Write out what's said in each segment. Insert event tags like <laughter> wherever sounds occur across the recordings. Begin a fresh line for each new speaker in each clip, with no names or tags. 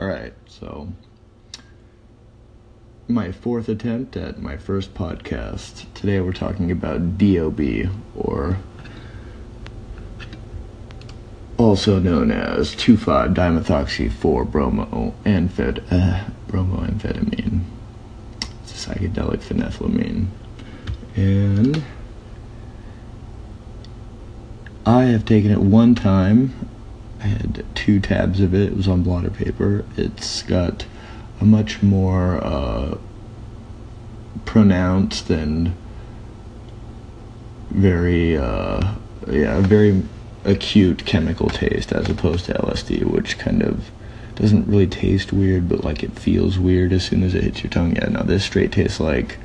Alright, so my fourth attempt at my first podcast. Today we're talking about DOB, or also known as 2,5-dimethoxy 4-bromo amphet- uh, bromoamphetamine. It's a psychedelic phenethylamine. And I have taken it one time. I had two tabs of it. It was on blotter paper. It's got a much more uh, pronounced and very, uh, yeah, very acute chemical taste as opposed to LSD, which kind of doesn't really taste weird, but like it feels weird as soon as it hits your tongue. Yeah, no, this straight tastes like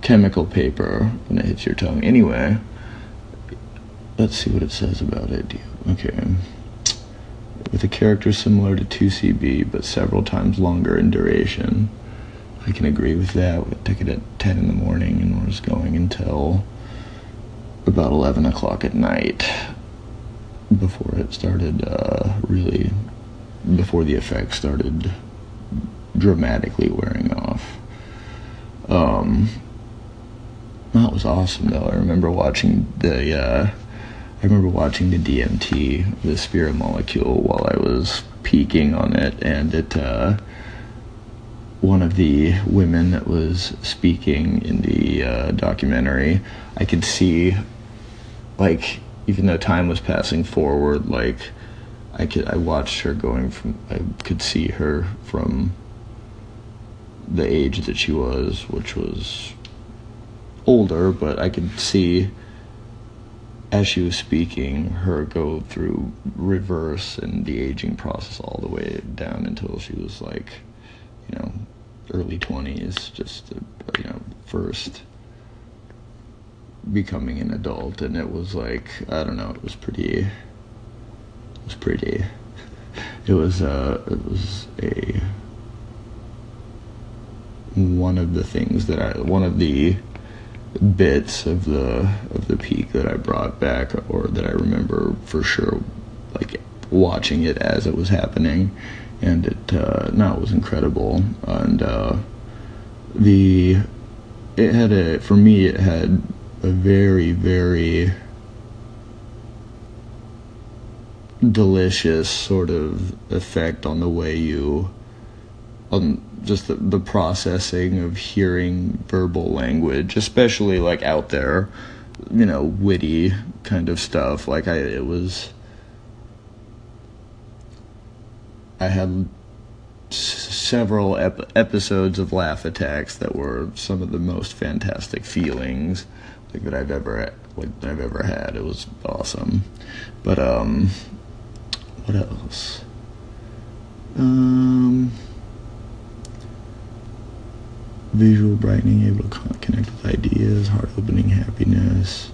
chemical paper when it hits your tongue. Anyway, let's see what it says about it. Okay. With a character similar to 2CB, but several times longer in duration. I can agree with that. We took it at 10 in the morning and was going until about 11 o'clock at night before it started uh, really, before the effects started dramatically wearing off. Um, that was awesome though. I remember watching the, uh, I remember watching the DMT, the spirit molecule, while I was peaking on it, and it, uh, one of the women that was speaking in the uh, documentary, I could see, like, even though time was passing forward, like I could I watched her going from I could see her from the age that she was, which was older, but I could see as she was speaking her go through reverse and the aging process all the way down until she was like, you know, early 20s, just, you know, first becoming an adult. And it was like I don't know it was pretty it was pretty. <laughs> It was uh it was a one of the things that I one of the bits of the of the peak that I brought back or that I remember for sure like watching it as it was happening. And it uh no it was incredible. And uh the it had a for me it had a very, very delicious sort of effect on the way you, on just the, the processing of hearing verbal language, especially like out there, you know, witty kind of stuff. Like I, it was, I had several ep- episodes of laugh attacks that were some of the most fantastic feelings like that I've ever like I've ever had. It was awesome. But um what else? Um visual brightening, able to connect with ideas, heart opening happiness.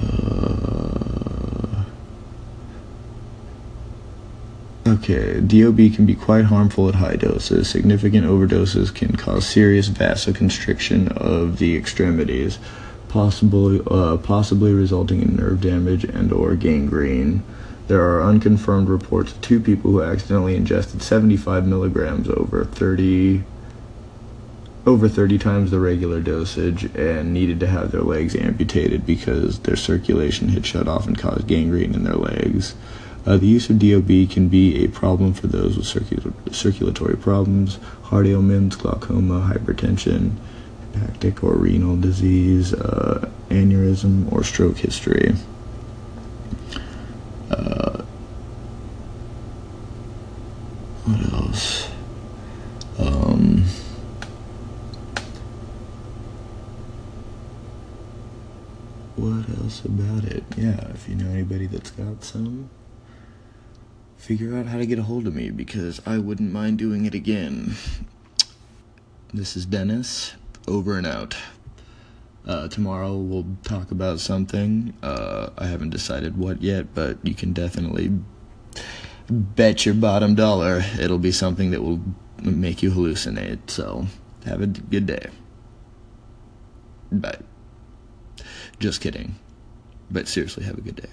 Uh, okay, DOB can be quite harmful at high doses. Significant overdoses can cause serious vasoconstriction of the extremities possibly uh, possibly resulting in nerve damage and or gangrene. There are unconfirmed reports of two people who accidentally ingested 75 milligrams over 30 over 30 times the regular dosage and needed to have their legs amputated because their circulation had shut off and caused gangrene in their legs. Uh, the use of DOB can be a problem for those with circul- circulatory problems, heart ailments, glaucoma, hypertension, hepatic or renal disease, uh, aneurysm, or stroke history. Uh, what else? Um, what else about it? Yeah, if you know anybody that's got some, figure out how to get a hold of me because I wouldn't mind doing it again. This is Dennis over and out. Uh, tomorrow we'll talk about something. Uh, I haven't decided what yet, but you can definitely bet your bottom dollar it'll be something that will make you hallucinate. So have a good day. Bye. Just kidding. But seriously, have a good day.